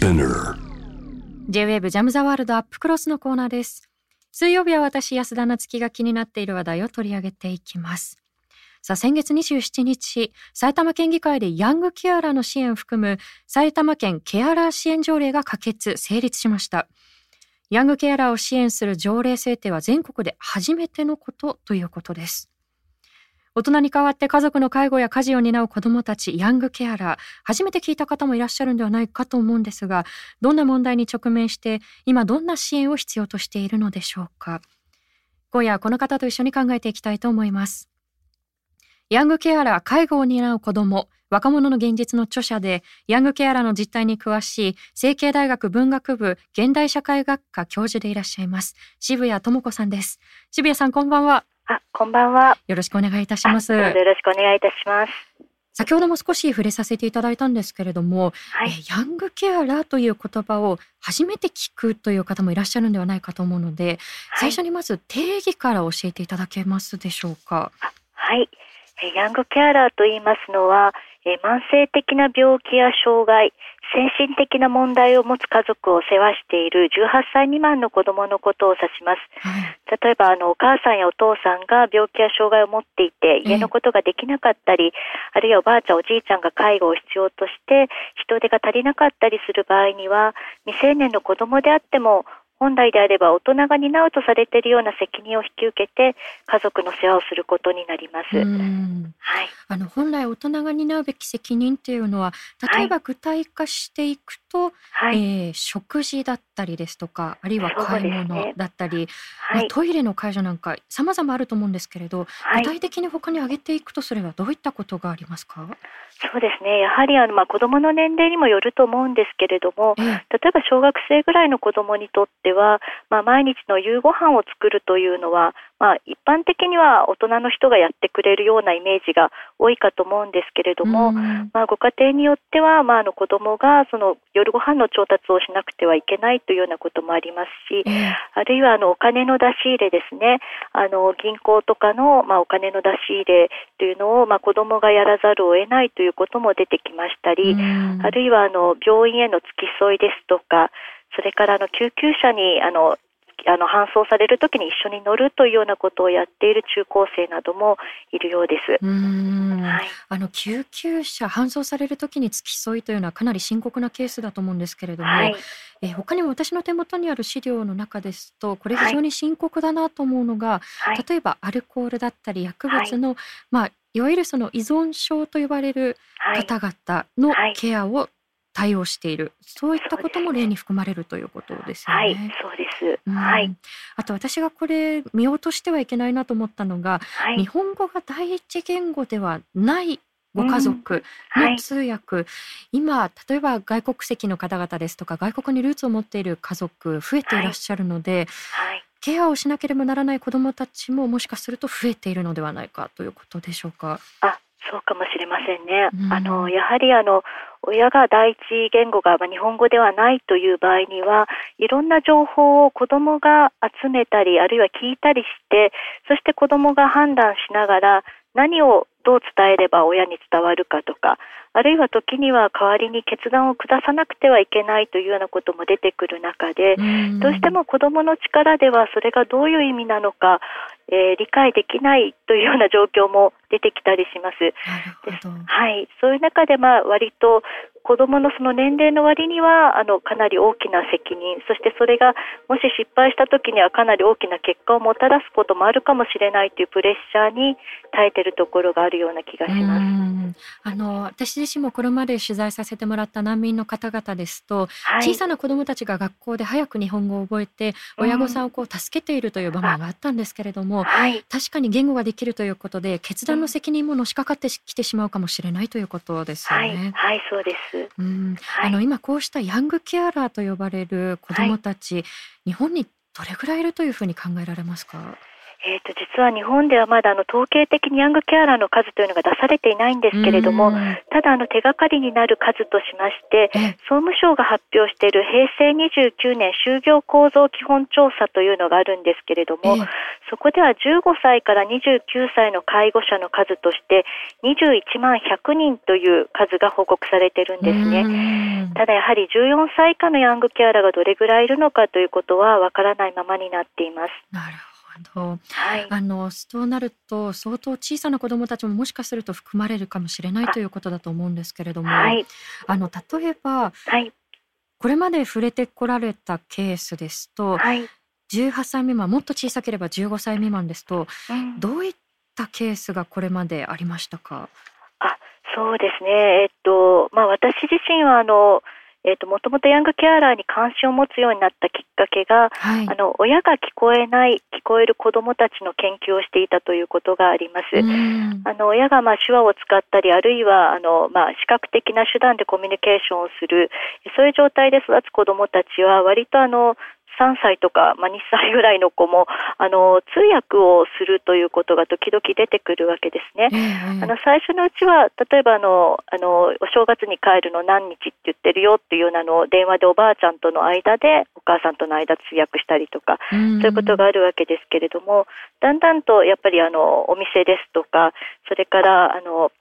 Spinner J-WAVE ジャムザワールドアップクロスのコーナーです。水曜日は私安田なつきが気になっている話題を取り上げていきます。さあ先月27日埼玉県議会でヤングケアラーの支援を含む埼玉県ケアラー支援条例が可決成立しました。ヤングケアラーを支援する条例制定は全国で初めてのことということです。大人に代わって家族の介護や家事を担う子どもたち、ヤングケアラー、初めて聞いた方もいらっしゃるんではないかと思うんですが、どんな問題に直面して、今どんな支援を必要としているのでしょうか。今夜はこの方と一緒に考えていきたいと思います。ヤングケアラー、介護を担う子ども、若者の現実の著者で、ヤングケアラーの実態に詳しい、成蹊大学文学部現代社会学科教授でいらっしゃいます。渋谷智子さんです。渋谷さん、こんばんは。あ、こんばんは。よろしくお願いいたします。よろしくお願いいたします。先ほども少し触れさせていただいたんですけれども、はい、ヤングケアラーという言葉を初めて聞くという方もいらっしゃるんではないかと思うので、はい、最初にまず定義から教えていただけますでしょうか。はい。ヤングケアラーと言いますのは、慢性的な病気や障害、精神的な問題を持つ家族を世話している18歳未満の子供のことを指します。例えばあのお母さんやお父さんが病気や障害を持っていて家のことができなかったり、あるいはおばあちゃんおじいちゃんが介護を必要として人手が足りなかったりする場合には未成年の子供であっても本来であれば大人が担うとされているような責任を引き受けて家族の世話をすることになります。はい、あの本来大人が担うべき責任というのは例えば具体化していくと、はい、えー、食事だったりですとかあるいは買い物だったり、ねはい、トイレの介助なんか様々あると思うんですけれど、具体的に他に挙げていくとすればどういったことがありますか？そうですね。やはりあのまあ子供の年齢にもよると思うんですけれども、例えば小学生ぐらいの子供にとっては、まあ毎日の夕ご飯を作るというのはまあ、一般的には大人の人がやってくれるようなイメージが多いかと思うんですけれども、まあ、ご家庭によっては、まあ、あの子供がその夜ご飯の調達をしなくてはいけないというようなこともありますし、あるいはあのお金の出し入れですね、あの銀行とかの、まあ、お金の出し入れというのを、まあ、子供がやらざるを得ないということも出てきましたり、あるいはあの病院への付き添いですとか、それからあの救急車にあのあの搬送されるときに一緒に乗るというようなことをやっている中高生などもいるようです。はい、あの救急車搬送されるときに付き添いというのはかなり深刻なケースだと思うんですけれども、はい、え他にも私の手元にある資料の中ですとこれ非常に深刻だなと思うのが、はい、例えばアルコールだったり薬物の、まあいわゆるその依存症と呼ばれる方々のケアを対応しているそういったことも例に含まれるということですよね。はい、そうです。うん、はい。あと私がこれ見落としてはいけないなと思ったのが、はい、日本語が第一言語ではないご家族の通訳、うんはい、今例えば外国籍の方々ですとか外国にルーツを持っている家族増えていらっしゃるので、はい、ケアをしなければならない子どもたちももしかすると増えているのではないかということでしょうか？あそうかもしれませんね。うん、あのやはりあの親が第一言語が日本語ではないという場合にはいろんな情報を子どもが集めたりあるいは聞いたりしてそして子どもが判断しながら何をどう伝えれば親に伝わるかとかあるいは時には代わりに決断を下さなくてはいけないというようなことも出てくる中でどうしても子どもの力ではそれがどういう意味なのか、えー、理解できないというような状況も出てきたりします。はい、そういう中でまあ割と子どものその年齢の割にはあのかなり大きな責任そしてそれがもし失敗した時にはかなり大きな結果をもたらすこともあるかもしれないというプレッシャーに耐えているところがあるような気がします。あの私自身もこれまで取材させてもらった難民の方々ですと、はい、小さな子どもたちが学校で早く日本語を覚えて親御さんをこう助けているという場面があったんですけれども、はい、確かに言語ができるということで決断の責任ものしかかってきてしまうかもしれないということですよね。はい、はい、そうです。うん、はい、あの今こうしたヤングケアラーと呼ばれる子どもたち、はい、日本にどれぐらいいるというふうに考えられますか？えーと、実は日本ではまだあの統計的にヤングケアラーの数というのが出されていないんですけれども、ただあの手がかりになる数としまして、総務省が発表している平成29年就業構造基本調査というのがあるんですけれども、そこでは15歳から29歳の介護者の数として21万100人という数が報告されているんですね。ただやはり14歳以下のヤングケアラーがどれぐらいいるのかということはわからないままになっています。ど、はい、あのそうなると相当小さな子どもたちももしかすると含まれるかもしれないということだと思うんですけれども、はい、あの例えば、はい、これまで触れてこられたケースですと、はい、18歳未満もっと小さければ15歳未満ですと、うん、どういったケースがこれまでありましたか？あそうですね、えっとまあ、私自身はあのえーと、もともとヤングケアラーに関心を持つようになったきっかけが、はい、あの親が聞こえない聞こえる子どもたちの研究をしていたということがあります。あの親がまあ手話を使ったりあるいはあの、まあ、視覚的な手段でコミュニケーションをするそういう状態で育つ子どもたちは割とあの3歳とか、まあ、2歳ぐらいの子もあの通訳をするということが時々出てくるわけですね。あの最初のうちは例えばあのあのお正月に帰るの何日って言ってるよっていうようなのを電話でおばあちゃんとの間でお母さんとの間通訳したりとか、そういうことがあるわけですけれどもだんだんとやっぱりあのお店ですとかそれからあの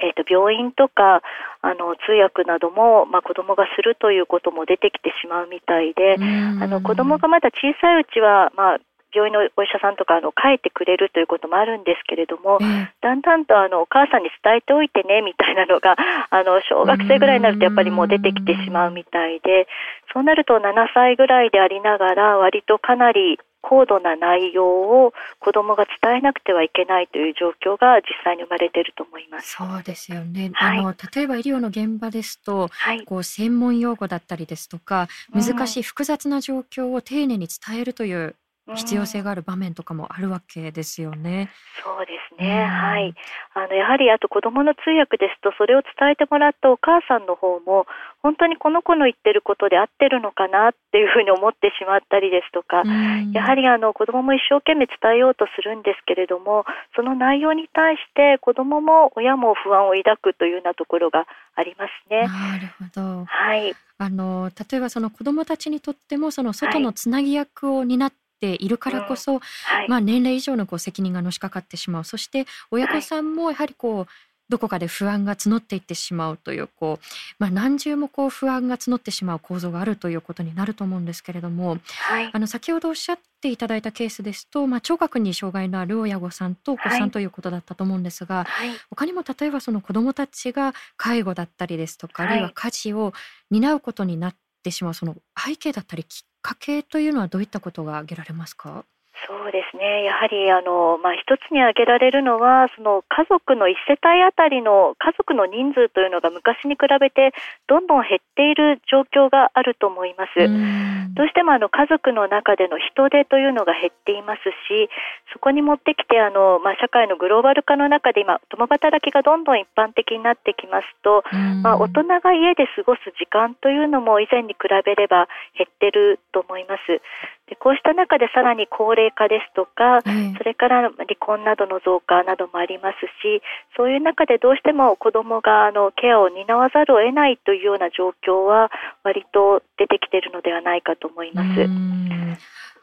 えーと、病院とかあの通訳なども、まあ、子どもがするということも出てきてしまうみたいであの子どもがまだ小さいうちは、まあ、病院のお医者さんとかあの書いてくれるということもあるんですけれども、だんだんとあのお母さんに伝えておいてねみたいなのがあの小学生ぐらいになるとやっぱりもう出てきてしまうみたいでそうなると7歳ぐらいでありながら割とかなり高度な内容を子どもが伝えなくてはいけないという状況が実際に生まれていると思います。そうですよね。はい、あの例えば医療の現場ですと、はい、こう専門用語だったりですとか、難しい複雑な状況を丁寧に伝えるという必要性がある場面とかもあるわけですよね。そうですね、うん、はい。あのやはりあと子どもの通訳ですとそれを伝えてもらったお母さんの方も本当にこの子の言ってることで合ってるのかなっていうふうに思ってしまったりですとか、うん、やはりあの子どもも一生懸命伝えようとするんですけれどもその内容に対して子どもも親も不安を抱くというようなところがありますね。なるほど。はい。あの例えばその子どもたちにとってもその外のつなぎ役を担っているからこそ、はい、まあ、年齢以上のこう責任がのしかかってしまう。そして親御さんもやはりこう、どこかで不安が募っていってしまうというこう、まあ、何重もこう不安が募ってしまう構造があるということになると思うんですけれども、はい、あの先ほどおっしゃっていただいたケースですと、まあ、聴覚に障害のある親御さんとお子さんということだったと思うんですが、はい、他にも例えばその子どもたちが介護だったりですとか、あるいは家事を担うことになってしまうその背景だったりきっ家計というのはどういったことが挙げられますか？そうですね。やはりあのまあ一つに挙げられるのはその家族の一世帯あたりの家族の人数というのが昔に比べてどんどん減っている状況があると思います。どうしてもあの家族の中での人手というのが減っていますし、そこに持ってきてあのまあ社会のグローバル化の中で今共働きがどんどん一般的になってきますと、まあ大人が家で過ごす時間というのも以前に比べれば減ってると思います。でこうした中でさらに高齢化ですとか、それから離婚などの増加などもありますしそういう中でどうしても子どもがあのケアを担わざるを得ないというような状況は割と出てきているのではないかと思います。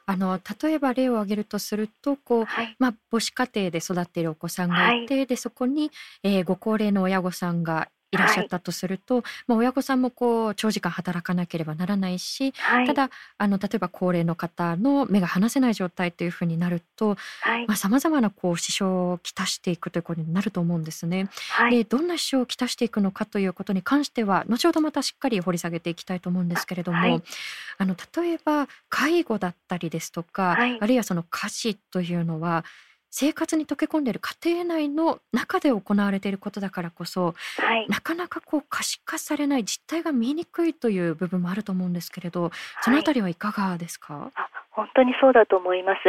あの例えば例を挙げるとするとこう、はい、まあ、母子家庭で育っているお子さんがいて、はい、でそこに、えー、ご高齢の親御さんがい。らっしゃったとすると、はい、まあ、親御さんもこう長時間働かなければならないし、はい、ただあの例えば高齢の方の目が離せない状態というふうになるとさまざ、まなこう支障をきたしていくということになると思うんですね。でどんな支障をきたしていくのかということに関しては後ほどまたしっかり掘り下げていきたいと思うんですけれども、あの例えば介護だったりですとか、あるいはその家事というのは生活に溶け込んでいる家庭内の中で行われていることだからこそ、はい、なかなかこう可視化されない実態が見えにくいという部分もあると思うんですけれどそのあたりはいかがですか、はい本当にそうだと思います。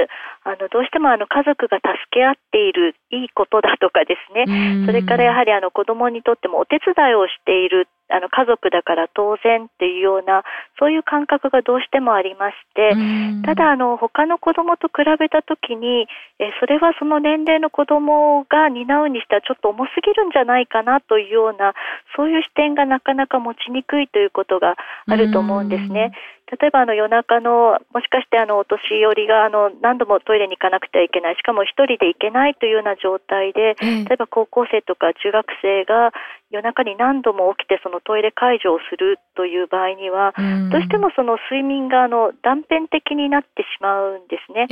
あのどうしてもあの家族が助け合っているいいことだとかですね、それからやはりあの子供にとってもお手伝いをしているあの家族だから当然っていうようなそういう感覚がどうしてもありましてただあの他の子供と比べた時にえそれはその年齢の子供が担うにしてはちょっと重すぎるんじゃないかなというようなそういう視点がなかなか持ちにくいということがあると思うんですね。例えばあの夜中のもしかしてあのお年寄りがあの何度もトイレに行かなくてはいけないしかも1人で行けないというような状態で例えば高校生とか中学生が夜中に何度も起きてそのトイレ介助をするという場合にはどうしてもその睡眠があの断片的になってしまうんですね。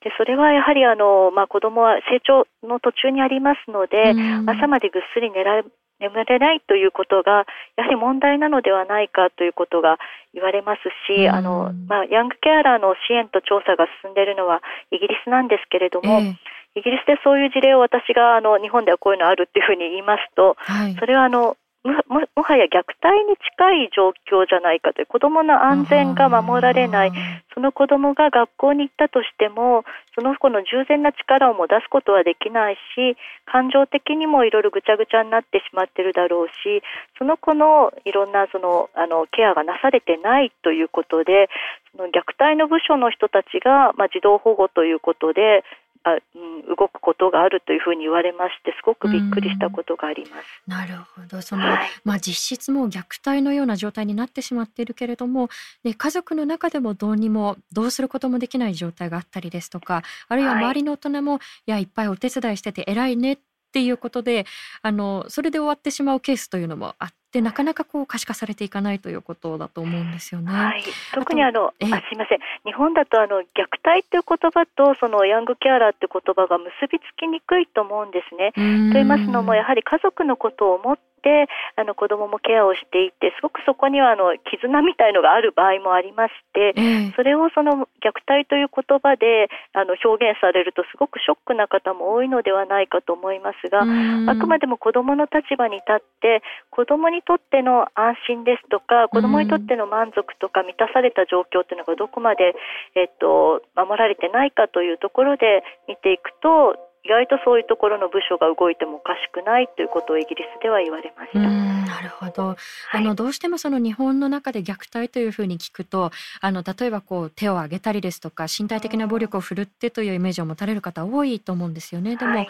でそれはやはりあの、まあ、子供は成長の途中にありますので、朝までぐっすり寝ら眠れないということがやはり問題なのではないかということが言われますし、あのまあ、ヤングケアラーの支援と調査が進んでいるのはイギリスなんですけれども、えー、イギリスでそういう事例を私があの日本ではこういうのあるっていうふうに言いますと、はい、それはあのももはや虐待に近い状況じゃないかという子どもの安全が守られない。その子どもが学校に行ったとしてもその子の従前な力をも出すことはできないし感情的にもいろいろぐちゃぐちゃになってしまっているだろうしその子のいろんなそのあのケアがなされてないということでその虐待の部署の人たちが、まあ、児童保護ということであ、うん、動くことがあるというふうに言われましてすごくびっくりしたことがあります。なるほど。その、はい、まあ、実質も虐待のような状態になってしまっているけれども、ね、家族の中でもどうにもどうすることもできない状態があったりですとかあるいは周りの大人も、はい、いやいっぱいお手伝いしてて偉いねっていうことであのそれで終わってしまうケースというのもあっでなかなかこう可視化されていかないということだと思うんですよね。はい、特にあのあすみません日本だとあの虐待という言葉とそのヤングケアラーという言葉が結びつきにくいと思うんですね。と言いますのもやはり家族のことを思ってあの子どももケアをしていてすごくそこにはあの絆みたいのがある場合もありまして、それをその虐待という言葉であの表現されるとすごくショックな方も多いのではないかと思いますが、あくまでも子どもの立場に立って子どもにとっての安心ですとか子どもにとっての満足とか満たされた状況というのがどこまで、えっと、守られてないかというところで見ていくと意外とそういうところの部署が動いてもおかしくないということをイギリスでは言われました。なるほど。はい、あのどうしてもその日本の中で虐待というふうに聞くと、あの例えばこう手を挙げたりですとか身体的な暴力を振るってというイメージを持たれる方多いと思うんですよね。でも、はい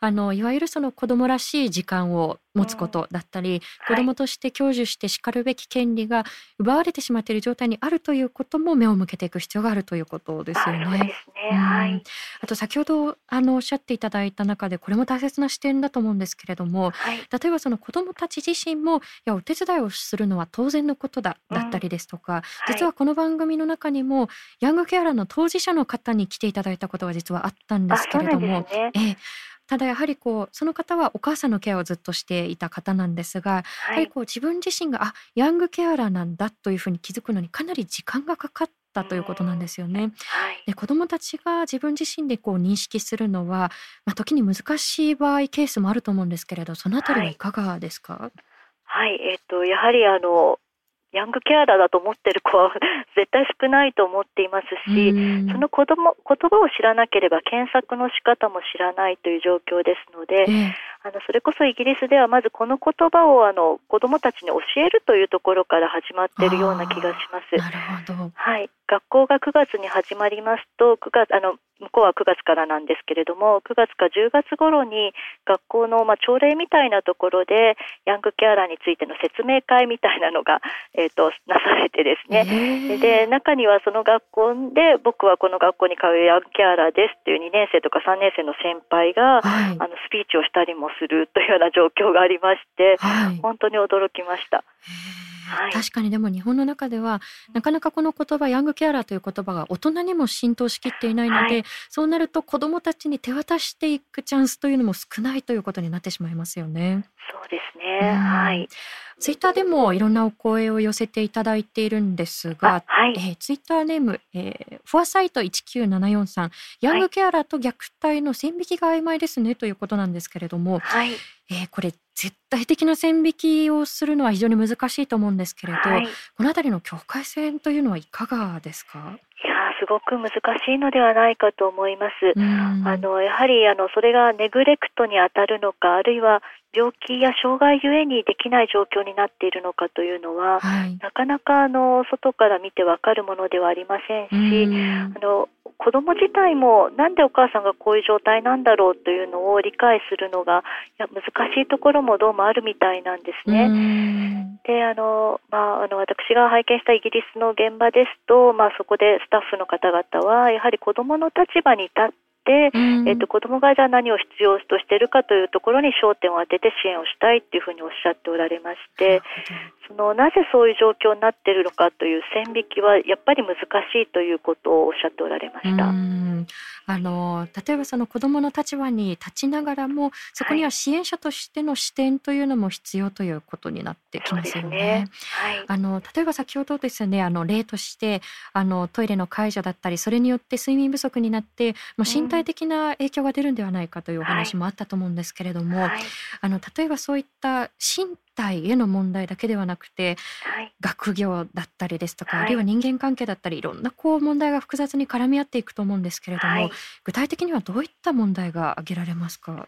あのいわゆるその子供らしい時間を持つことだったり、うん、子供として享受してしかるべき権利が奪われてしまっている状態にあるということも目を向けていく必要があるということですよね。ねはい、あと先ほどあのおっしゃっていただいた中でこれも大切な視点だと思うんですけれども、はい、例えばその子供たち自身もいやお手伝いをするのは当然のことだだったりですとか、うん、実はこの番組の中にもヤングケアラーの当事者の方に来ていただいたことが実はあったんですけれども、ね、えただやはりこうその方はお母さんのケアをずっとしていた方なんですが、はい、やはりこう自分自身があヤングケアラーなんだというふうに気づくのにかなり時間がかかったということなんですよね。はい、で子どもたちが自分自身でこう認識するのは、まあ、時に難しい場合ケースもあると思うんですけれどそのあたりはい。かがですか、はい、はい、えっ、とやはりあのヤングケアラーだと思ってる子は 絶対少ないと思っていますし、その子供言葉を知らなければ検索の仕方も知らないという状況ですので、あのそれこそイギリスではまずこの言葉をあの子どもたちに教えるというところから始まっているような気がします。なるほど。はい、学校が9月に始まりますと9月あの向こうは9月からなんですけれども9月か10月頃に学校の、まあ、朝礼みたいなところでヤングケアラーについての説明会みたいなのが、えーと、なされてですね。で中にはその学校で僕はこの学校に通うヤングケアラーですっていう2年生とか3年生の先輩が、はい、あのスピーチをしたりもするというような状況がありまして、はい、本当に驚きました。はい、確かにでも日本の中ではなかなかこの言葉ヤングケアラーという言葉が大人にも浸透しきっていないので、はい、そうなると子どもたちに手渡していくチャンスというのも少ないということになってしまいますよね。そうですね、はい。ツイッターでもいろんなお声を寄せていただいているんですが、はい、えー、ツイッターネーム、えー、フォアサイト1974さん、ヤングケアラーと虐待の線引きが曖昧ですねということなんですけれども、はい、えー、これ絶対的な線引きをするのは非常に難しいと思うんですけれど、はい、この辺りの境界線というのはいかがですか？いやすごく難しいのではないかと思います。あのやはりあのそれがネグレクトに当たるのか、あるいは病気や障害ゆえにできない状況になっているのかというのは、はい、なかなかあの外から見てわかるものではありませんし、あの子供自体もなんでお母さんがこういう状態なんだろうというのを理解するのがいや難しいところもどうもあるみたいなんですね。であの、まあ、あの私が拝見したイギリスの現場ですと、まあ、そこでスタッフの方々はやはり子供の立場に立ってで、うん、えっと、子どもがじゃあ何を必要としているかというところに焦点を当てて支援をしたいというふうにおっしゃっておられまして、そのなぜそういう状況になっているのかという線引きはやっぱり難しいということをおっしゃっておられました。あの例えばその子どもの立場に立ちながらもそこには支援者としての視点というのも必要ということになってきますよね。ね。はい、あの例えば先ほどですねあの例としてあのトイレの介助だったりそれによって睡眠不足になってもう身体的な影響が出るんではないかというお話もあったと思うんですけれども、はい、あの例えばそういった身体への問題だけではなくて、はい、学業だったりですとか、はい、あるいは人間関係だったりいろんなこう問題が複雑に絡み合っていくと思うんですけれども、はい、具体的にはどういった問題が挙げられますか？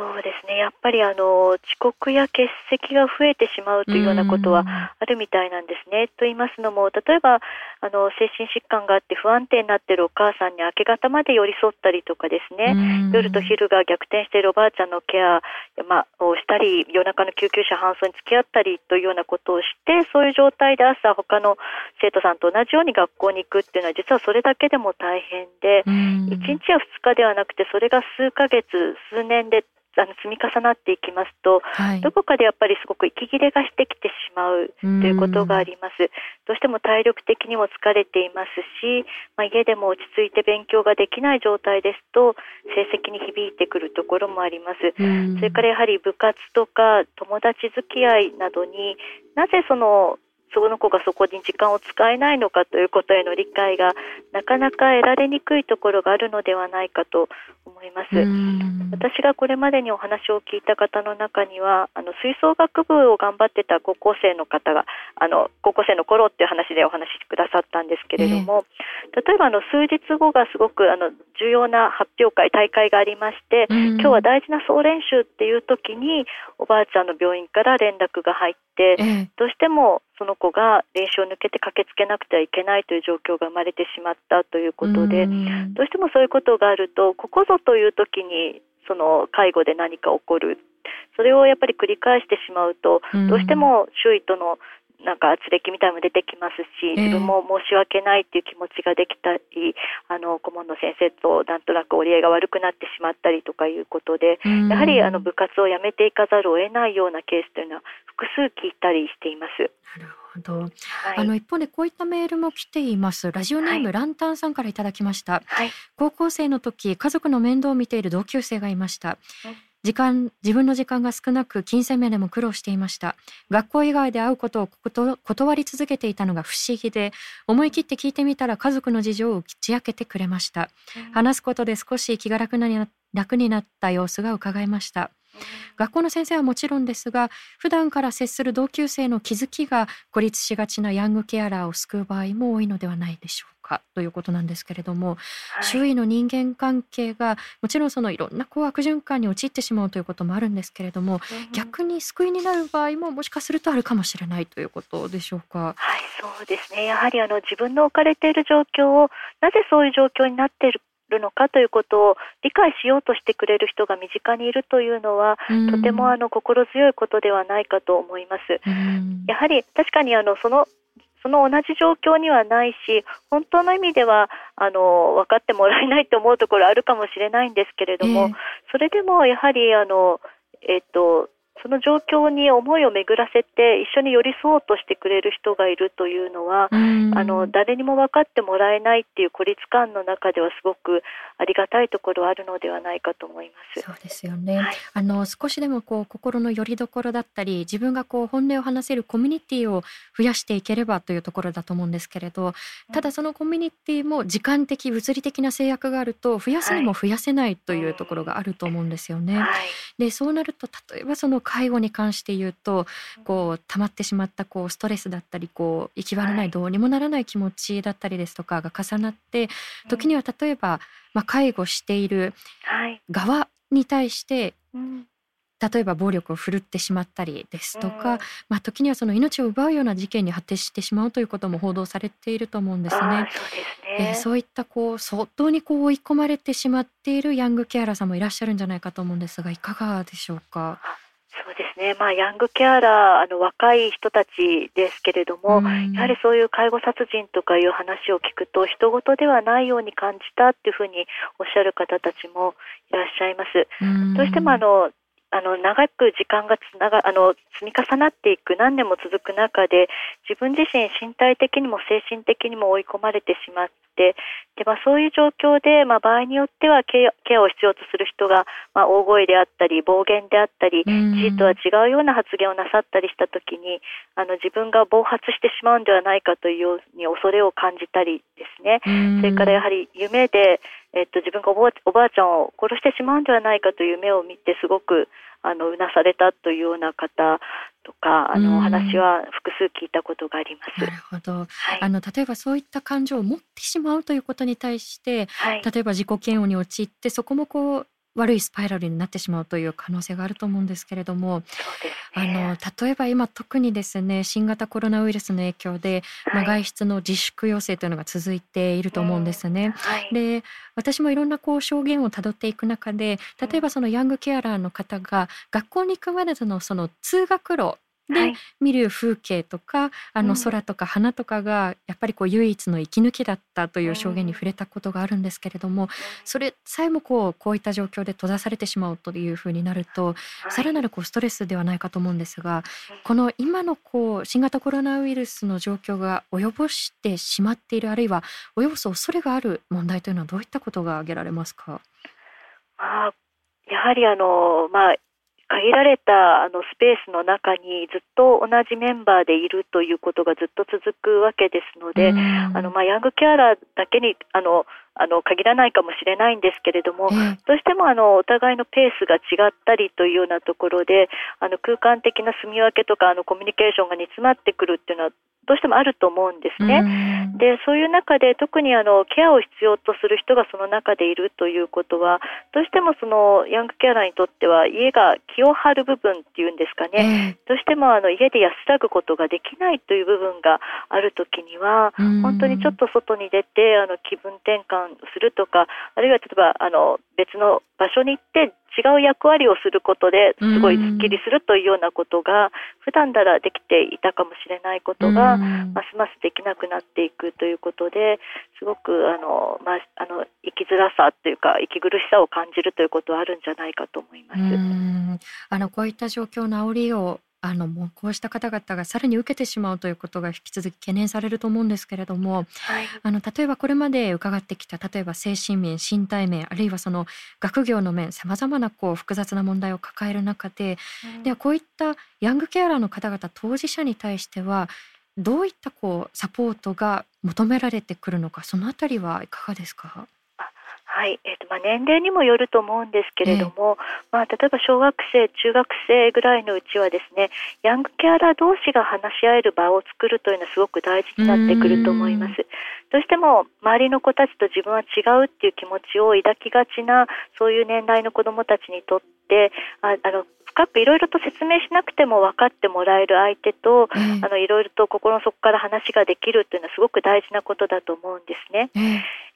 そうですね、やっぱりあの遅刻や欠席が増えてしまうというようなことはあるみたいなんですね。と言いますのも、例えばあの精神疾患があって不安定になっているお母さんに明け方まで寄り添ったりとかですね、夜と昼が逆転しているおばあちゃんのケア、まあ、をしたり、夜中の救急車搬送に付き合ったりというようなことをして、そういう状態で朝、他の生徒さんと同じように学校に行くっていうのは、実はそれだけでも大変で、1日や2日ではなくて、それが数ヶ月、数年であの積み重なっていきますと、はい、どこかでやっぱりすごく息切れがしてきてしまうということがあります。どうしても体力的にも疲れていますし、まあ、家でも落ち着いて勉強ができない状態ですと成績に響いてくるところもあります。それからやはり部活とか友達付き合いなどになぜそのその子がそこに時間を使えないのかということへの理解がなかなか得られにくいところがあるのではないかと思います。私がこれまでにお話を聞いた方の中には、あの吹奏楽部を頑張ってた高校生の方が、あの高校生の頃っていう話でお話しくださったんですけれども、えー、例えばあの数日後がすごくあの重要な発表会、大会がありまして、今日は大事な総練習っていう時におばあちゃんの病院から連絡が入って、えー、どうしてもその子が練習を抜けて駆けつけなくてはいけないという状況が生まれてしまったということで、どうしてもそういうことがあると、ここぞという時にその介護で何か起こる、それをやっぱり繰り返してしまうと、どうしても周囲とのなんか圧力みたいも出てきますし、自分も申し訳ないっていう気持ちができたり、あの顧問の先生となんとなく折り合いが悪くなってしまったりとかいうことで、やはりあの部活を辞めていかざるを得ないようなケースというのは複数聞いたりしています。なるほど。はい、あの一方でこういったメールも来ています。ラジオネーム、はい、ランタンさんからいただきました。はい、高校生の時、家族の面倒を見ている同級生がいました。時間自分の時間が少なく金銭面でも苦労していました。学校以外で会うことを断り続けていたのが不思議で思い切って聞いてみたら家族の事情を打ち明けてくれました、話すことで少し気が楽な楽になった様子が伺えました。学校の先生はもちろんですが普段から接する同級生の気づきが孤立しがちなヤングケアラーを救う場合も多いのではないでしょうかということなんですけれども、はい、周囲の人間関係がもちろんそのいろんなこう悪循環に陥ってしまうということもあるんですけれども、うん、逆に救いになる場合ももしかするとあるかもしれないということでしょうか？はいそうですね。やはりあの自分の置かれている状況をなぜそういう状況になっているるのかということを理解しようとしてくれる人が身近にいるというのは、とてもあの心強いことではないかと思います。やはり確かにあのそのその同じ状況にはないし、本当の意味ではあの分かってもらえないと思うところあるかもしれないんですけれども、えー、それでもやはりあの、えっ、とその状況に思いを巡らせて一緒に寄り添おうとしてくれる人がいるというのは、あの誰にも分かってもらえないっていう孤立感の中ではすごくありがたいところあるのではないかと思います。そうですよね。はい、あの少しでもこう心の拠り所だったり、自分がこう本音を話せるコミュニティを増やしていければというところだと思うんですけれど、ただそのコミュニティも時間的物理的な制約があると増やすにも増やせないというところがあると思うんですよね。はい、でそうなると例えばその介護に関して言うとこう溜まってしまったこうストレスだったりこう行き場のないどうにもならない気持ちだったりですとかが重なって時には例えば、まあ、介護している側に対して、例えば暴力を振るってしまったりですとか、うん、まあ、時にはその命を奪うような事件に発展してしまうということも報道されていると思うんですね。そうね、えー、そういったこう相当にこう追い込まれてしまっているヤングケアラーさんもいらっしゃるんじゃないかと思うんですがいかがでしょうか？そうですね、まあ、ヤングケアラーあの若い人たちですけれども、うん、やはりそういう介護殺人とかいう話を聞くと人事ではないように感じたっていうふうにおっしゃる方たちもいらっしゃいます。うん、どうしてもあのあの長く時間がつながあの積み重なっていく何年も続く中で自分自身身体的にも精神的にも追い込まれてしまってで、まあ、そういう状況で、まあ、場合によってはケアを必要とする人が、まあ、大声であったり暴言であったり事実とは違うような発言をなさったりした時にあの自分が暴発してしまうんではないかというように恐れを感じたりですね。それからやはり夢でえっと、自分がおばあちゃんを殺してしまうんではないかという夢を見てすごくあのうなされたというような方とかあの話は複数聞いたことがあります。なるほど。はい、あの例えばそういった感情を持ってしまうということに対して、はい、例えば自己嫌悪に陥ってそこもこう悪いスパイラルになってしまうという可能性があると思うんですけれども、あの例えば今特にですね新型コロナウイルスの影響で、まあ、外出の自粛要請というのが続いていると思うんですね。はい、で私もいろんなこう証言をたどっていく中で例えばそのヤングケアラーの方が学校に行くまでのその通学路で見る風景とかあの空とか花とかがやっぱりこう唯一の息抜きだったという証言に触れたことがあるんですけれどもそれさえもこうこういった状況で閉ざされてしまうというふうになるとさらなるこうストレスではないかと思うんですがこの今のこう新型コロナウイルスの状況が及ぼしてしまっているあるいは及ぼす恐れがある問題というのはどういったことが挙げられますか？あやはりあの、まあ、限られたあのスペースの中にずっと同じメンバーでいるということがずっと続くわけですので、あのまあ、ヤングケアラーだけにあのあの限らないかもしれないんですけれども、どうしてもあのお互いのペースが違ったりというようなところであの空間的な住み分けとかあのコミュニケーションが煮詰まってくるっていうのはどうしてもあると思うんですね。でそういう中で特にあのケアを必要とする人がその中でいるということはどうしてもそのヤングケアラーにとっては家が気を張る部分っていうんですかね、どうしてもあの家で安らぐことができないという部分がある時には本当にちょっと外に出てあの気分転換するとかあるいは例えばあの別の場所に行って違う役割をすることですごいすっきりするというようなことが普段ならできていたかもしれないことがますますできなくなっていくということですごくあの、まあ、あの生きづらさというか息苦しさを感じるということはあるんじゃないかと思います。あのこういった状況治りをあのもうこうした方々がさらに受けてしまうということが引き続き懸念されると思うんですけれども、はい、あの例えばこれまで伺ってきた例えば精神面身体面あるいはその学業の面さまざまなこう複雑な問題を抱える中で、うん、ではこういったヤングケアラーの方々当事者に対してはどういったこうサポートが求められてくるのかそのあたりはいかがですか？はい、えーとまあ、年齢にもよると思うんですけれども、えー、まあ、例えば小学生、中学生ぐらいのうちはですねヤングケアラー同士が話し合える場を作るというのはすごく大事になってくると思います。どうしても周りの子たちと自分は違うっていう気持ちを抱きがちなそういう年代の子どもたちにとってああの深くいろいろと説明しなくても分かってもらえる相手と、あのいろいろと心の底から話ができるというのはすごく大事なことだと思うんですね。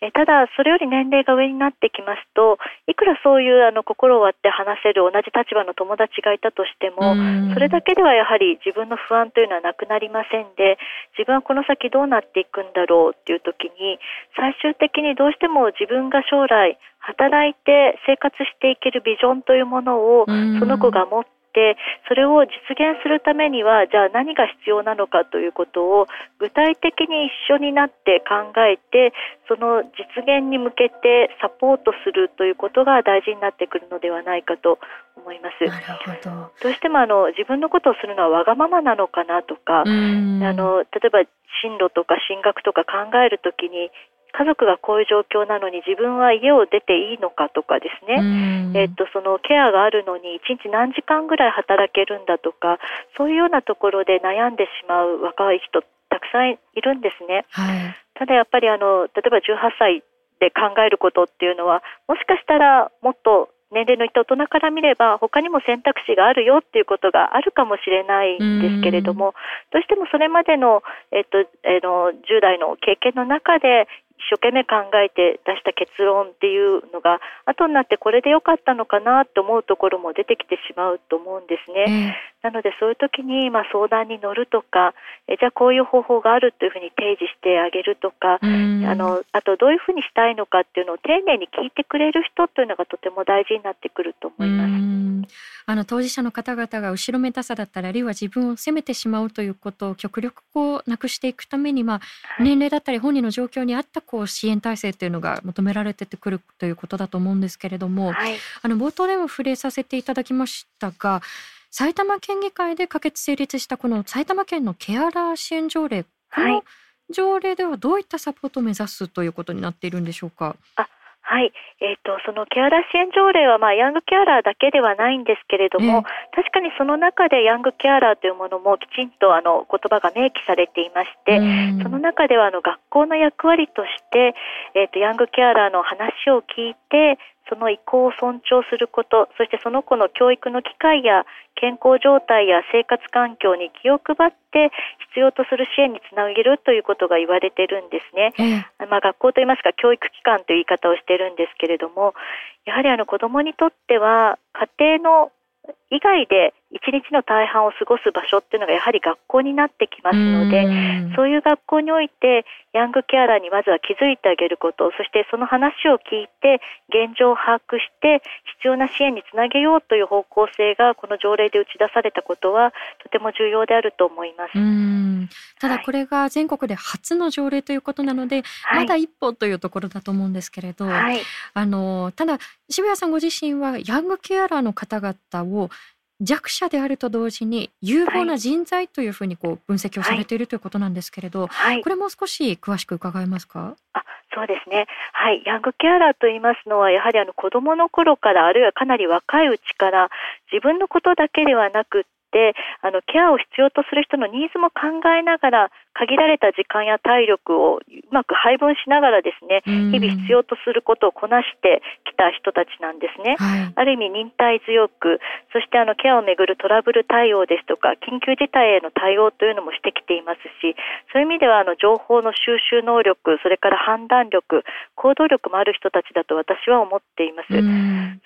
えただそれより年齢が上になってきますといくらそういうあの心を割って話せる同じ立場の友達がいたとしてもそれだけではやはり自分の不安というのはなくなりませんで自分はこの先どうなっていくんだろうっていう時に最終的にどうしても自分が将来働いて生活していけるビジョンというものをその子が持っててそれを実現するためにはじゃあ何が必要なのかということを具体的に一緒になって考えてその実現に向けてサポートするということが大事になってくるのではないかと思います。ど。どうしてもあの自分のことをするのはわがままなのかなとかあの例えば進路とか進学とか考えるときに家族がこういう状況なのに自分は家を出ていいのかとかですね、えっと、そのケアがあるのに1日何時間ぐらい働けるんだとかそういうようなところで悩んでしまう若い人たくさんいるんですね。はい、ただやっぱりあの例えば18歳で考えることっていうのはもしかしたらもっと年齢のいった大人から見れば他にも選択肢があるよっていうことがあるかもしれないんですけれどもどうしてもそれまでの,、えっとえの10代の経験の中で一生懸命考えて出した結論っていうのが後になってこれで良かったのかなと思うところも出てきてしまうと思うんですね。なのでそういう時にまあ相談に乗るとかえじゃあこういう方法があるというふうに提示してあげるとかあのあとどういうふうにしたいのかっていうのを丁寧に聞いてくれる人というのがとても大事になってくると思います。あの当事者の方々が後ろめたさだったりあるいは自分を責めてしまうということを極力こうなくしていくために、まあ、年齢だったり本人の状況に合ったこう支援体制というのが求められてくるということだと思うんですけれども、はい、あの冒頭でも触れさせていただきましたが埼玉県議会で可決成立したこの埼玉県のケアラー支援条例この条例ではどういったサポートを目指すということになっているんでしょうか？あはい、えーと、そのケアラー支援条例は、まあ、ヤングケアラーだけではないんですけれども、確かにその中でヤングケアラーというものもきちんとあの言葉が明記されていまして、その中ではあの学校の役割として、えーとヤングケアラーの話を聞いてその意向を尊重することそしてその子の教育の機会や健康状態や生活環境に気を配って必要とする支援につなげるということが言われているんですね。うん、まあ、学校といいますか教育機関という言い方をしているんですけれどもやはりあの子どもにとっては家庭の以外で一日の大半を過ごす場所っていうのがやはり学校になってきますのでそういう学校においてヤングケアラーにまずは気づいてあげることそしてその話を聞いて現状を把握して必要な支援につなげようという方向性がこの条例で打ち出されたことはとても重要であると思います。ただこれが全国で初の条例ということなので、はい、まだ一歩というところだと思うんですけれど、はい、あのただ渋谷さんご自身はヤングケアラーの方々を弱者であると同時に有望な人材というふうにこう分析をされているということなんですけれど、はい、これもう少し詳しく伺えますか？あそうですね、はい、ヤングケアラーと言いますのはやはりあの子どもの頃からあるいはかなり若いうちから自分のことだけではなくてあのケアを必要とする人のニーズも考えながら限られた時間や体力をうまく配分しながらですね、日々必要とすることをこなしてきた人たちなんですね。はい、ある意味忍耐強く、そしてあのケアをめぐるトラブル対応ですとか、緊急事態への対応というのもしてきていますし、そういう意味ではあの情報の収集能力、それから判断力、行動力もある人たちだと私は思っています。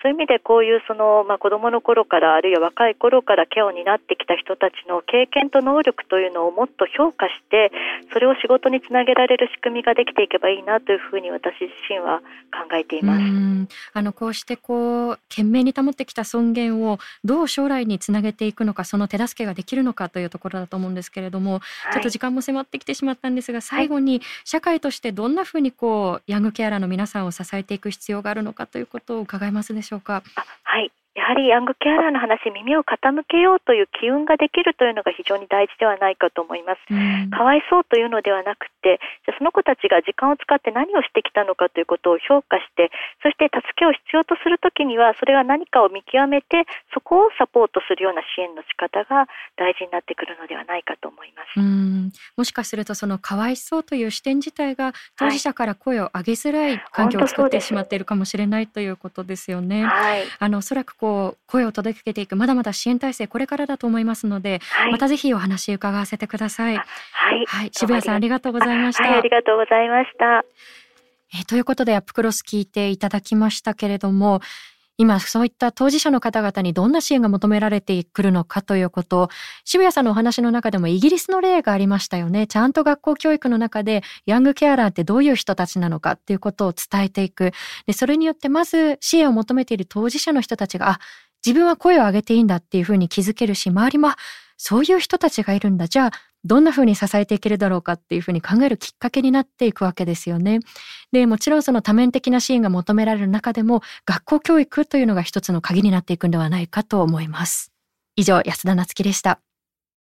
そういう意味でこういうその、まあ、子供の頃からあるいは若い頃からケアを担ってきた人たちの経験と能力というのをもっと評価して、それを仕事につなげられる仕組みができていけばいいなというふうに私自身は考えています。あのこうしてこう懸命に保ってきた尊厳をどう将来につなげていくのかその手助けができるのかというところだと思うんですけれども、はい、ちょっと時間も迫ってきてしまったんですが最後に社会としてどんなふうにこうヤングケアラーの皆さんを支えていく必要があるのかということを伺えますでしょうか？はいやはりヤングケアラーの話に耳を傾けようという機運ができるというのが非常に大事ではないかと思います。かわいそうというのではなくて、じゃその子たちが時間を使って何をしてきたのかということを評価して、そして助けを必要とするときにはそれが何かを見極めて、そこをサポートするような支援の仕方が大事になってくるのではないかと思います。もしかするとそのかわいそうという視点自体が当事者から声を上げづらい環境を作ってしまっているかもしれないということですよね。はい、あのおそらくこう声を届けていくまだまだ支援体制これからだと思いますので、はい、またぜひお話伺わせてください。はい、はい、渋谷さんありがとうございました。ありがとうございました。えー、ということでアップクロス聞いていただきましたけれども。今そういった当事者の方々にどんな支援が求められてくるのかということ渋谷さんのお話の中でもイギリスの例がありましたよね。ちゃんと学校教育の中でヤングケアラーってどういう人たちなのかっていうことを伝えていく。でそれによってまず支援を求めている当事者の人たちがあ自分は声を上げていいんだっていうふうに気づけるし周りもそういう人たちがいるんだ。じゃあどんなふうに支えていけるだろうかっていうふうに考えるきっかけになっていくわけですよね。で、もちろんその多面的な支援が求められる中でも学校教育というのが一つの鍵になっていくんではないかと思います。以上、安田なつきでした。